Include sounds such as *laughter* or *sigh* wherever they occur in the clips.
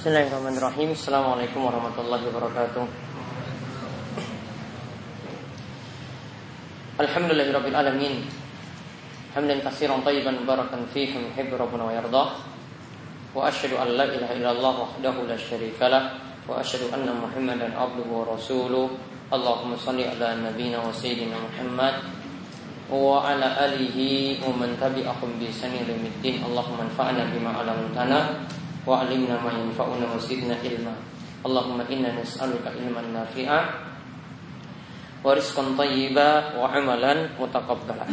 Bismillahirrahmanirrahim Assalamualaikum warahmatullahi wabarakatuh Alhamdulillahirabbil alamin Hamdan katsiran tayyiban mubarakan fihi muhibbu rabbuna wa yardah Wa asyhadu an la ilaha illallah wahdahu la syarika Wa asyhadu anna Muhammadan abduhu wa rasuluh Allahumma salli ala nabiyyina wa sayyidina Muhammad wa ala alihi wa man tabi'ahum bi ihsanin ila yaumil Allahumma anfa'na bima 'allamtana zidna ilma. Allahumma inna nas'aluka ilman nafi'a wa rizqan thayyiba wa 'amalan mutaqabbala.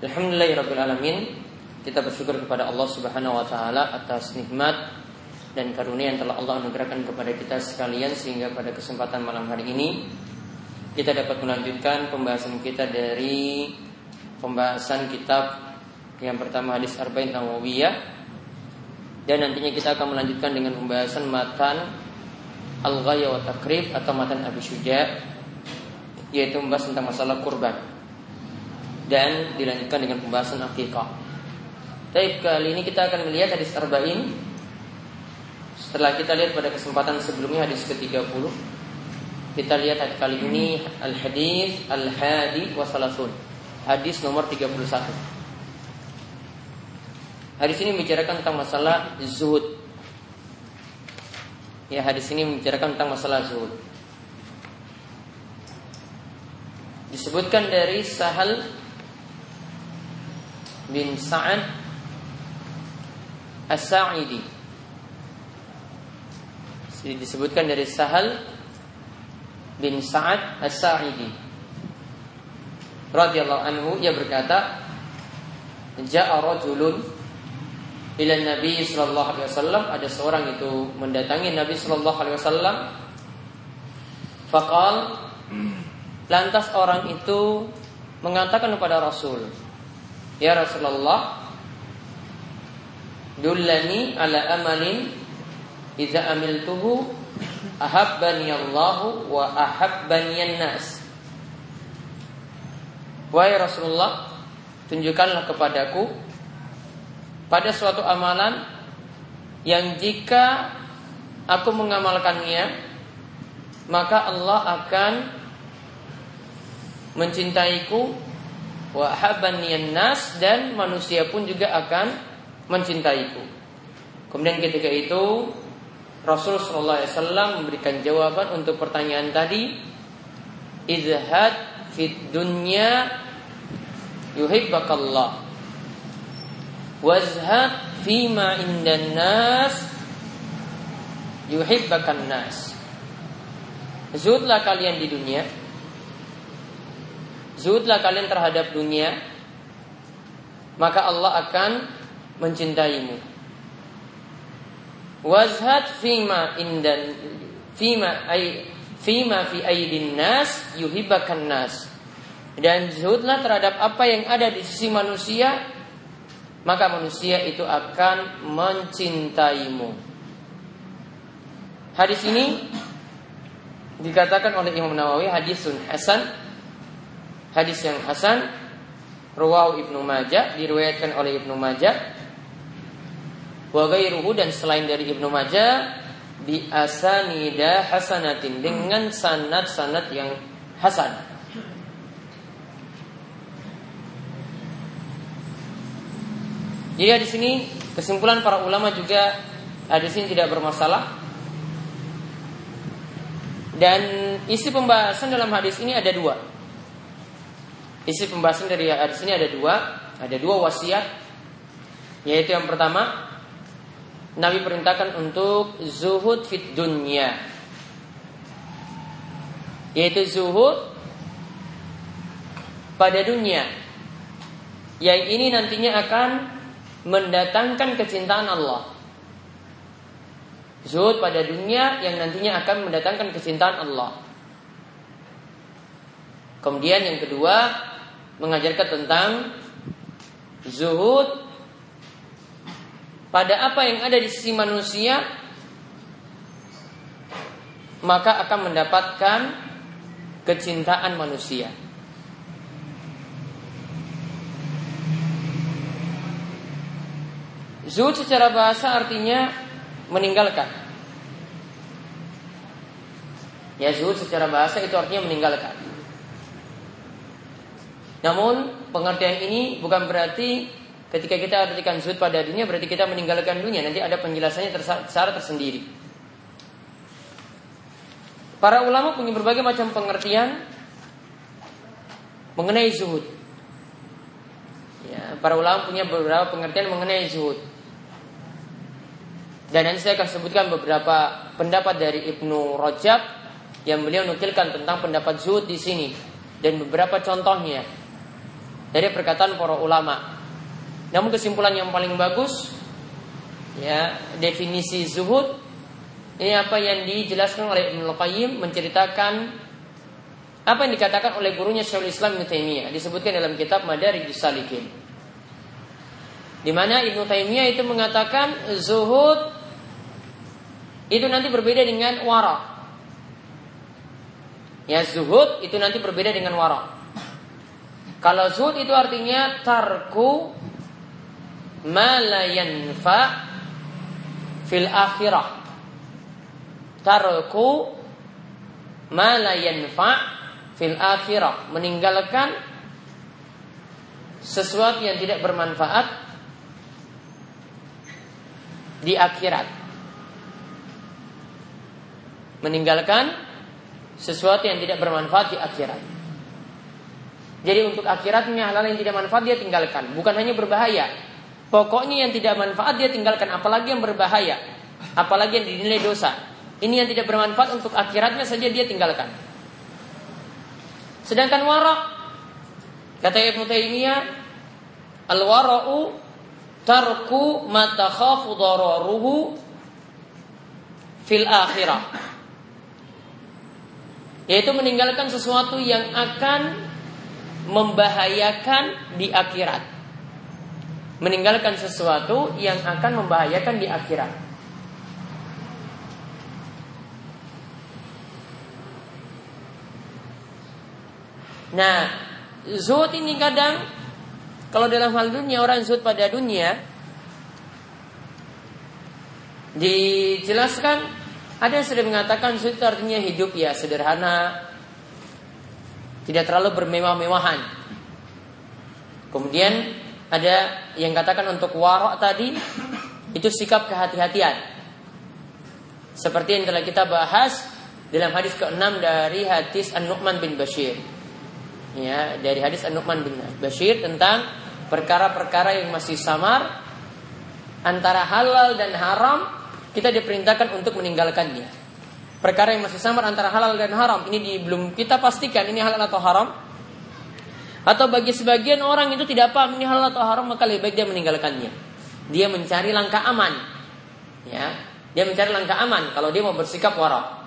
Alhamdulillahirabbil alamin. Kita bersyukur kepada Allah Subhanahu wa taala atas nikmat dan karunia yang telah Allah anugerahkan kepada kita sekalian sehingga pada kesempatan malam hari ini kita dapat melanjutkan pembahasan kita dari pembahasan kitab yang pertama hadis Arba'in Nawawiyah. Dan nantinya kita akan melanjutkan dengan pembahasan matan Al-Ghaya wa Takrib atau matan Abi Syuja yaitu membahas tentang masalah kurban. Dan dilanjutkan dengan pembahasan akikah. Tapi kali ini kita akan melihat hadis Arba'in. Setelah kita lihat pada kesempatan sebelumnya hadis ke-30 Kita lihat kali ini Al-Hadis Al-Hadi Wasalasun Hadis nomor 31 Hadis ini membicarakan tentang masalah zuhud. Ya hadis ini membicarakan tentang masalah zuhud. Disebutkan dari Sahal bin Sa'ad As-Sa'idi. Disebutkan dari Sahal bin Sa'ad As-Sa'idi. Radhiyallahu anhu ia berkata ja'a rajulun ila Nabi sallallahu alaihi wasallam ada seorang itu mendatangi Nabi sallallahu alaihi wasallam faqal lantas orang itu mengatakan kepada Rasul ya Rasulullah dullani ala amalin Iza amiltuhu ahabbani Allahu wa ahabbani nas. Wahai Rasulullah, tunjukkanlah kepadaku pada suatu amalan yang jika aku mengamalkannya maka Allah akan mencintaiku nas dan manusia pun juga akan mencintaiku. Kemudian ketika itu Rasul Shallallahu Alaihi Wasallam memberikan jawaban untuk pertanyaan tadi. Izhad fit dunya yuhibbakallah. Wazhad fima indan nas yuhibbakan nas. Zuhudlah kalian di dunia. Zuhudlah kalian terhadap dunia. Maka Allah akan mencintaimu. Wazhad fima indan fima ay fima fi aidin nas yuhibakan nas. Dan zuhudlah terhadap apa yang ada di sisi manusia, maka manusia itu akan mencintaimu. Hadis ini dikatakan oleh Imam Nawawi hadisun hasan, hadis yang hasan, Rawahu Ibnu Majah diriwayatkan oleh Ibnu Majah wa ghairuhu dan selain dari Ibnu Majah bi asanida hasanatin dengan sanad-sanad yang hasan. Jadi di sini kesimpulan para ulama juga di sini tidak bermasalah. Dan isi pembahasan dalam hadis ini ada dua. Isi pembahasan dari hadis ini ada dua, ada dua wasiat. Yaitu yang pertama, Nabi perintahkan untuk zuhud fit dunya yaitu zuhud pada dunia yang ini nantinya akan mendatangkan kecintaan Allah zuhud pada dunia yang nantinya akan mendatangkan kecintaan Allah kemudian yang kedua mengajarkan tentang zuhud pada apa yang ada di sisi manusia maka akan mendapatkan kecintaan manusia. Zuhud secara bahasa artinya meninggalkan. Ya zuhud secara bahasa itu artinya meninggalkan. Namun pengertian ini bukan berarti ketika kita artikan zuhud pada dunia berarti kita meninggalkan dunia. Nanti ada penjelasannya secara tersendiri. Para ulama punya berbagai macam pengertian mengenai zuhud. Ya, para ulama punya beberapa pengertian mengenai zuhud. Dan nanti saya akan sebutkan beberapa pendapat dari Ibnu Rajab yang beliau nukilkan tentang pendapat zuhud di sini dan beberapa contohnya dari perkataan para ulama. Namun kesimpulan yang paling bagus ya definisi zuhud ini apa yang dijelaskan oleh Ibnu Qayyim menceritakan apa yang dikatakan oleh gurunya Syekhul Islam Ibnu Taimiyah disebutkan dalam kitab Madarijus Salikin. Di mana Ibnu Taimiyah itu mengatakan zuhud itu nanti berbeda dengan wara. Ya zuhud itu nanti berbeda dengan wara. Kalau zuhud itu artinya tarku ma la fil akhirah tarku ma la fil akhirah meninggalkan sesuatu yang tidak bermanfaat di akhirat meninggalkan sesuatu yang tidak bermanfaat di akhirat. Jadi untuk akhiratnya hal-hal yang tidak manfaat dia tinggalkan. Bukan hanya berbahaya. Pokoknya yang tidak manfaat dia tinggalkan. Apalagi yang berbahaya. Apalagi yang dinilai dosa. Ini yang tidak bermanfaat untuk akhiratnya saja dia tinggalkan. Sedangkan warak kata Ibnu Taimiyah al-wara'u tarku ma takhafu dararuhu fil akhirah. Yaitu meninggalkan sesuatu yang akan membahayakan di akhirat. Meninggalkan sesuatu yang akan membahayakan di akhirat. Nah, zuhud ini kadang kalau dalam hal dunia orang zuhud pada dunia dijelaskan ada yang sudah mengatakan itu artinya hidup ya sederhana, tidak terlalu bermewah-mewahan. Kemudian ada yang katakan untuk warok tadi itu sikap kehati-hatian. Seperti yang telah kita bahas dalam hadis ke-6 dari hadis An-Nu'man bin Bashir ya dari hadis An-Nu'man bin Bashir tentang perkara-perkara yang masih samar antara halal dan haram kita diperintahkan untuk meninggalkannya. Perkara yang masih samar antara halal dan haram ini di, belum kita pastikan ini halal atau haram. Atau bagi sebagian orang itu tidak paham ini halal atau haram maka lebih baik dia meninggalkannya. Dia mencari langkah aman. Ya, dia mencari langkah aman kalau dia mau bersikap warak.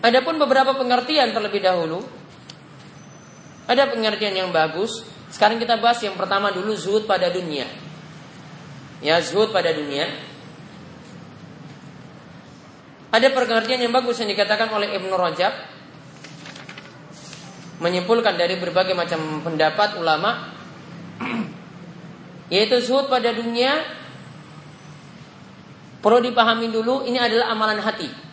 Adapun beberapa pengertian terlebih dahulu. Ada pengertian yang bagus. Sekarang kita bahas yang pertama dulu zuhud pada dunia. Ya, zuhud pada dunia. Ada pengertian yang bagus yang dikatakan oleh Ibnu Rajab menyimpulkan dari berbagai macam pendapat ulama *clears throat* yaitu zuhud pada dunia perlu dipahami dulu ini adalah amalan hati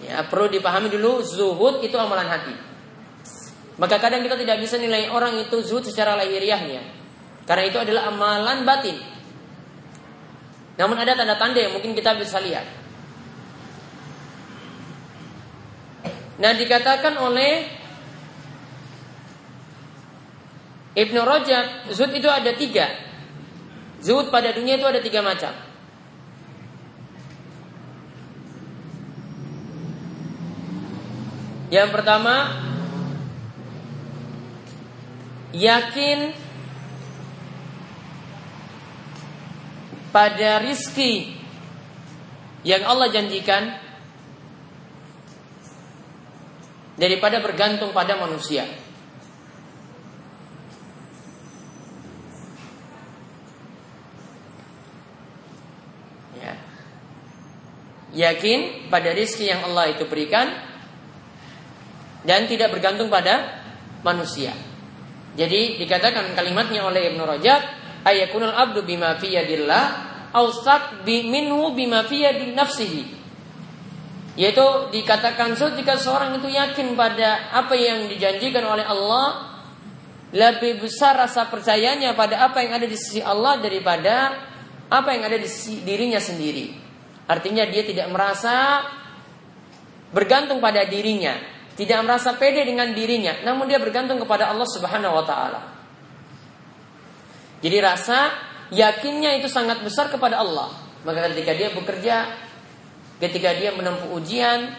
Ya, perlu dipahami dulu zuhud itu amalan hati. Maka kadang kita tidak bisa nilai orang itu zuhud secara lahiriahnya. Karena itu adalah amalan batin. Namun ada tanda-tanda yang mungkin kita bisa lihat. Nah dikatakan oleh Ibnu Rajab, zuhud itu ada tiga. Zuhud pada dunia itu ada tiga macam. Yang pertama Yakin Pada rizki Yang Allah janjikan Daripada bergantung pada manusia ya. Yakin pada rizki yang Allah itu berikan dan tidak bergantung pada manusia. Jadi dikatakan kalimatnya oleh Ibnu Rajab ayakunul abdu bima fi yadillah austak minhu bima fi nafsihi. Yaitu dikatakan so jika seorang itu yakin pada apa yang dijanjikan oleh Allah lebih besar rasa percayanya pada apa yang ada di sisi Allah daripada apa yang ada di sisi dirinya sendiri. Artinya dia tidak merasa bergantung pada dirinya, tidak merasa pede dengan dirinya, namun dia bergantung kepada Allah Subhanahu wa taala. Jadi rasa yakinnya itu sangat besar kepada Allah. Maka ketika dia bekerja, ketika dia menempuh ujian,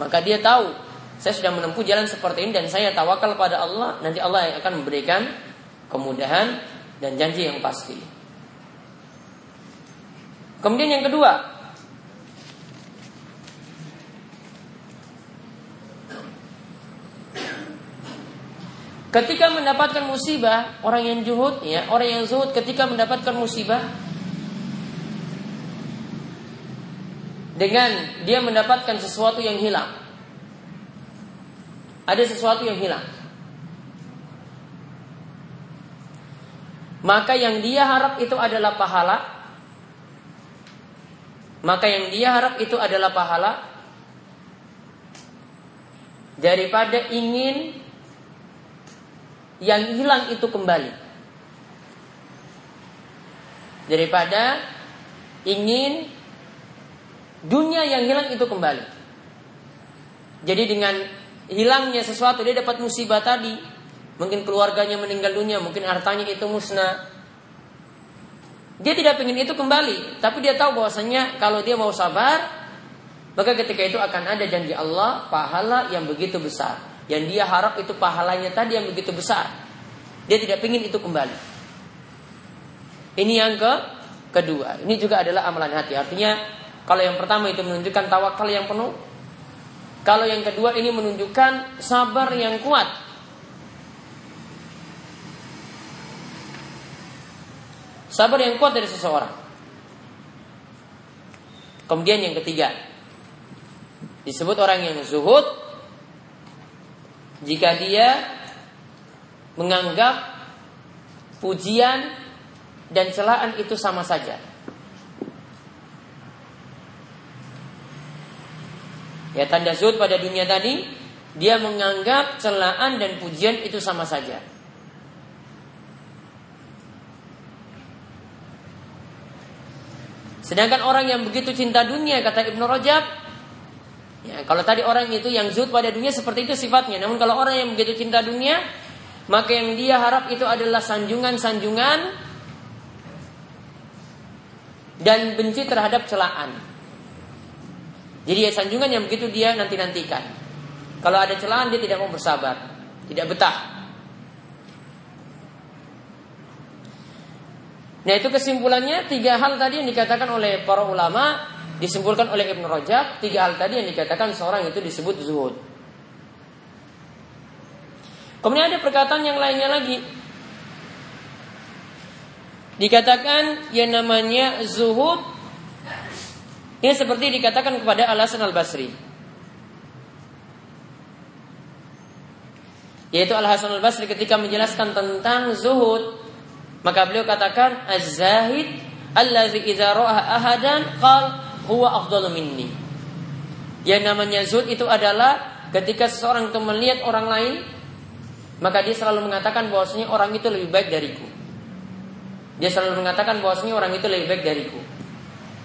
maka dia tahu saya sudah menempuh jalan seperti ini dan saya tawakal pada Allah, nanti Allah yang akan memberikan kemudahan dan janji yang pasti. Kemudian yang kedua, Ketika mendapatkan musibah, orang yang juhud, ya, orang yang zuhud ketika mendapatkan musibah dengan dia mendapatkan sesuatu yang hilang. Ada sesuatu yang hilang. Maka yang dia harap itu adalah pahala. Maka yang dia harap itu adalah pahala daripada ingin yang hilang itu kembali. Daripada ingin dunia yang hilang itu kembali. Jadi dengan hilangnya sesuatu dia dapat musibah tadi, mungkin keluarganya meninggal dunia, mungkin hartanya itu musnah. Dia tidak ingin itu kembali, tapi dia tahu bahwasanya kalau dia mau sabar, maka ketika itu akan ada janji Allah pahala yang begitu besar. Yang dia harap itu pahalanya tadi yang begitu besar. Dia tidak ingin itu kembali. Ini yang ke kedua. Ini juga adalah amalan hati. Artinya kalau yang pertama itu menunjukkan tawakal yang penuh. Kalau yang kedua ini menunjukkan sabar yang kuat. Sabar yang kuat dari seseorang. Kemudian yang ketiga. Disebut orang yang zuhud jika dia menganggap pujian dan celaan itu sama saja. Ya tanda zuhud pada dunia tadi dia menganggap celaan dan pujian itu sama saja. Sedangkan orang yang begitu cinta dunia kata Ibnu Rajab Ya, kalau tadi orang itu yang zuhud pada dunia seperti itu sifatnya. Namun kalau orang yang begitu cinta dunia, maka yang dia harap itu adalah sanjungan-sanjungan dan benci terhadap celaan. Jadi ya sanjungan yang begitu dia nanti-nantikan. Kalau ada celaan dia tidak mau bersabar, tidak betah. Nah itu kesimpulannya tiga hal tadi yang dikatakan oleh para ulama disimpulkan oleh Ibnu Rajab tiga hal tadi yang dikatakan seorang itu disebut zuhud. Kemudian ada perkataan yang lainnya lagi. Dikatakan yang namanya zuhud ini seperti dikatakan kepada Al Hasan Al Basri. Yaitu Al Hasan Al Basri ketika menjelaskan tentang zuhud, maka beliau katakan az-zahid allazi idza ahadan qal huwa afdalu minni. Yang namanya zuhud itu adalah ketika seseorang itu melihat orang lain, maka dia selalu mengatakan bahwasanya orang itu lebih baik dariku. Dia selalu mengatakan bahwasanya orang itu lebih baik dariku.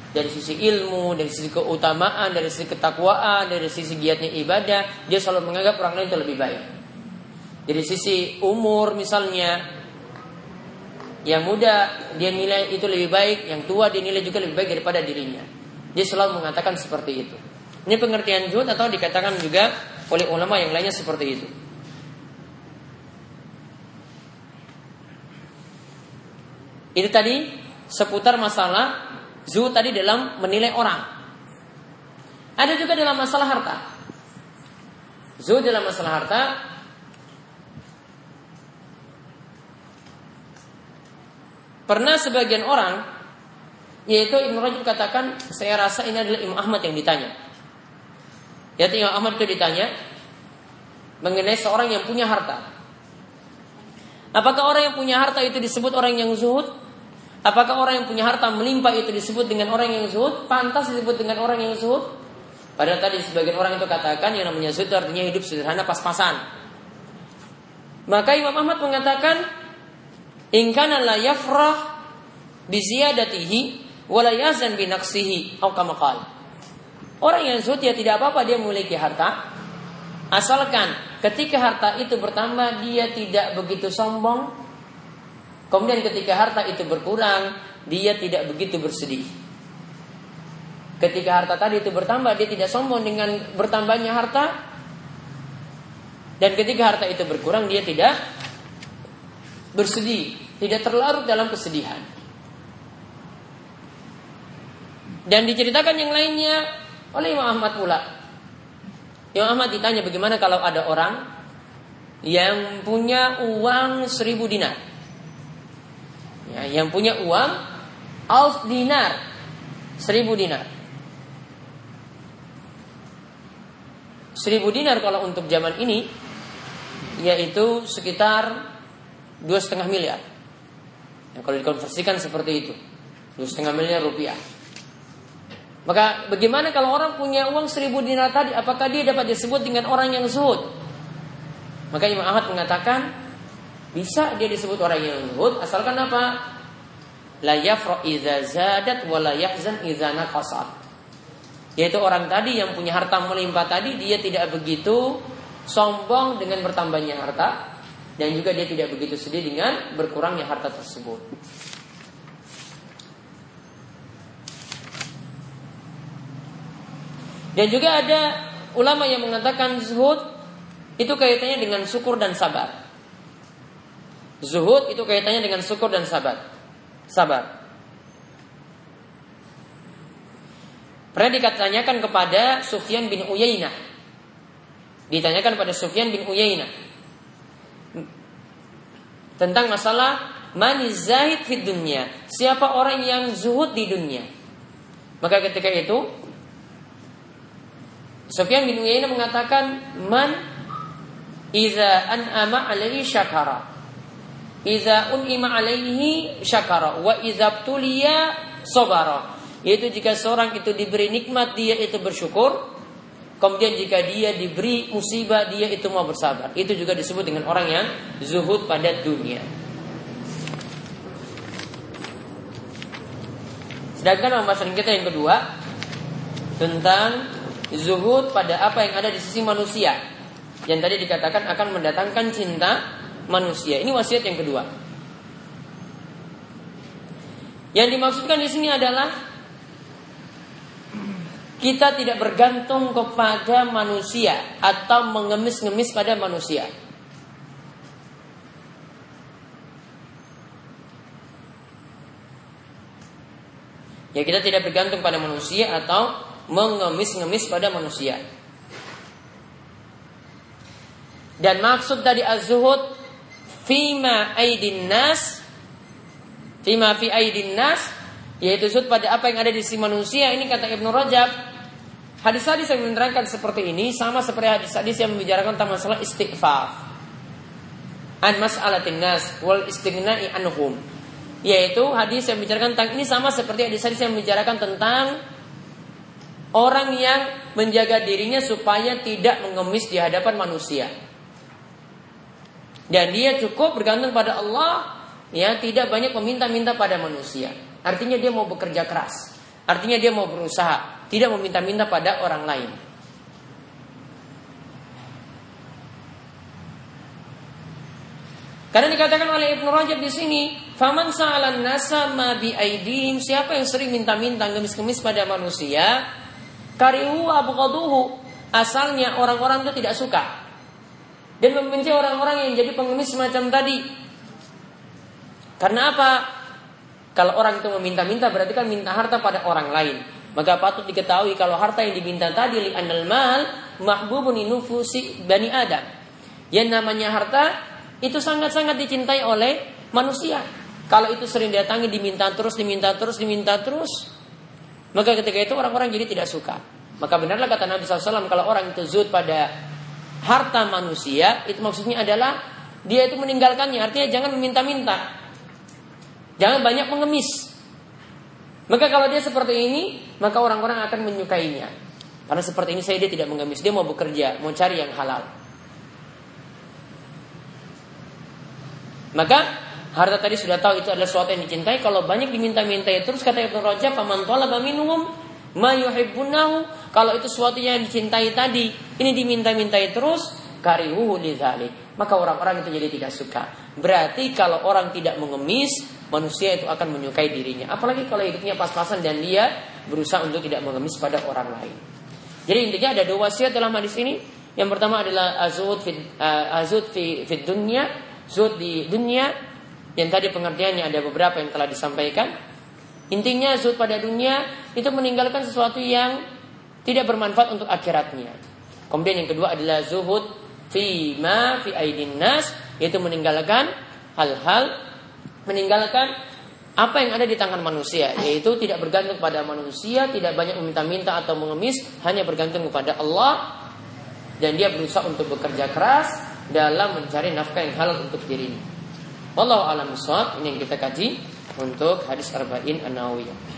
Dari sisi ilmu, dari sisi keutamaan, dari sisi ketakwaan, dari sisi giatnya ibadah, dia selalu menganggap orang lain itu lebih baik. Dari sisi umur misalnya, yang muda dia nilai itu lebih baik, yang tua dia nilai juga lebih baik daripada dirinya. Dia selalu mengatakan seperti itu. Ini pengertian zuhud atau dikatakan juga oleh ulama yang lainnya seperti itu. Itu tadi seputar masalah zuhud tadi dalam menilai orang. Ada juga dalam masalah harta. Zuhud dalam masalah harta Pernah sebagian orang yaitu Ibn Rajab katakan, saya rasa ini adalah Imam Ahmad yang ditanya. Yaitu Imam Ahmad itu ditanya mengenai seorang yang punya harta. Apakah orang yang punya harta itu disebut orang yang zuhud? Apakah orang yang punya harta melimpah itu disebut dengan orang yang zuhud? Pantas disebut dengan orang yang zuhud? Padahal tadi sebagian orang itu katakan yang namanya zuhud artinya hidup sederhana pas-pasan. Maka Imam Ahmad mengatakan, "Ingkana la yafrah bi ziyadatihi wa la yazan bi naqsihi." Atau Orang yang zuhud ya tidak apa-apa dia memiliki harta, Asalkan ketika harta itu bertambah dia tidak begitu sombong. Kemudian ketika harta itu berkurang dia tidak begitu bersedih. Ketika harta tadi itu bertambah dia tidak sombong dengan bertambahnya harta. Dan ketika harta itu berkurang dia tidak bersedih, tidak terlarut dalam kesedihan. Dan diceritakan yang lainnya oleh Imam Ahmad pula Imam Ahmad ditanya bagaimana kalau ada orang yang punya uang seribu dinar. Ya, yang punya uang alf dinar, seribu dinar. Seribu dinar kalau untuk zaman ini yaitu sekitar dua setengah miliar. Ya, kalau dikonversikan seperti itu, dua setengah miliar rupiah. Maka bagaimana kalau orang punya uang seribu dinar tadi, apakah dia dapat disebut dengan orang yang zuhud? Maka Imam Ahmad mengatakan bisa dia disebut orang yang zuhud asalkan apa? La yafra idza zadat wa la yahzan. Yaitu orang tadi yang punya harta melimpah tadi dia tidak begitu sombong dengan bertambahnya harta dan juga dia tidak begitu sedih dengan berkurangnya harta tersebut. Dan juga ada ulama yang mengatakan zuhud itu kaitannya dengan syukur dan sabar. Zuhud itu kaitannya dengan syukur dan sabar. Sabar. Pernah dikatanyakan kepada Sufyan bin Uyainah. Ditanyakan pada Sufyan bin Uyainah tentang masalah mani zahid fid dunya. Siapa orang yang zuhud di dunia? Maka ketika itu Sufyan bin Uyainah mengatakan man iza an'ama alaihi syakara. Iza un'ima alaihi syakara wa iza tuliya sobara. Yaitu jika seorang itu diberi nikmat dia itu bersyukur. Kemudian jika dia diberi musibah dia itu mau bersabar. Itu juga disebut dengan orang yang zuhud pada dunia. Sedangkan pembahasan kita yang kedua tentang zuhud pada apa yang ada di sisi manusia. Yang tadi dikatakan akan mendatangkan cinta manusia. Ini wasiat yang kedua. Yang dimaksudkan di sini adalah kita tidak bergantung kepada manusia atau mengemis-ngemis pada manusia. Ya kita tidak bergantung pada manusia atau mengemis-ngemis pada manusia. Dan maksud dari az-zuhud fima aidin nas fima fi aidin nas yaitu zuhud pada apa yang ada di sisi manusia ini kata Ibnu Rajab hadis-hadis yang menerangkan seperti ini sama seperti hadis-hadis yang membicarakan tentang masalah istighfar an mas'alatin nas wal istighna'i anhum yaitu hadis yang membicarakan tentang ini sama seperti hadis-hadis yang membicarakan tentang Orang yang menjaga dirinya supaya tidak mengemis di hadapan manusia. Dan dia cukup bergantung pada Allah, ya tidak banyak meminta-minta pada manusia. Artinya dia mau bekerja keras. Artinya dia mau berusaha, tidak meminta-minta pada orang lain. Karena dikatakan oleh Ibnu Rajab di sini, "Faman sa'alan nasa ma bi aidihim", siapa yang sering minta-minta ngemis-ngemis pada manusia, Karihu abghaduhu. Asalnya orang-orang itu tidak suka. Dan membenci orang-orang yang jadi pengemis semacam tadi. Karena apa? Kalau orang itu meminta-minta berarti kan minta harta pada orang lain. Maka patut diketahui kalau harta yang diminta tadi li anal mal mahbubun nufusi bani Adam. Yang namanya harta itu sangat-sangat dicintai oleh manusia. Kalau itu sering datangi diminta terus, diminta terus, diminta terus, maka ketika itu orang-orang jadi tidak suka. Maka benarlah kata Nabi SAW kalau orang itu zuhud pada harta manusia itu maksudnya adalah dia itu meninggalkannya. Artinya jangan meminta-minta. Jangan banyak mengemis. Maka kalau dia seperti ini, maka orang-orang akan menyukainya. Karena seperti ini saya dia tidak mengemis, dia mau bekerja, mau cari yang halal. Maka harta tadi sudah tahu itu adalah sesuatu yang dicintai. Kalau banyak diminta-mintai terus kata Ibnu Rajab, "Faman talaba minhum ma yuhibbunahu." Kalau itu sesuatu yang dicintai tadi, ini diminta-mintai terus, karihuhu lidzalik. Maka orang-orang itu jadi tidak suka. Berarti kalau orang tidak mengemis, manusia itu akan menyukai dirinya. Apalagi kalau hidupnya pas-pasan dan dia berusaha untuk tidak mengemis pada orang lain. Jadi intinya ada dua wasiat dalam hadis ini. Yang pertama adalah azud fi uh, azud fi, fi dunya, zuhud di dunia. Yang tadi pengertiannya ada beberapa yang telah disampaikan. Intinya zuhud pada dunia itu meninggalkan sesuatu yang tidak bermanfaat untuk akhiratnya. Kemudian yang kedua adalah zuhud fi ma fi aidin nas yaitu meninggalkan hal-hal meninggalkan apa yang ada di tangan manusia yaitu tidak bergantung kepada manusia tidak banyak meminta-minta atau mengemis hanya bergantung kepada Allah dan dia berusaha untuk bekerja keras dalam mencari nafkah yang halal untuk dirinya. Wallahu a'lam ini yang kita kaji untuk hadis arba'in an-nawawiyah.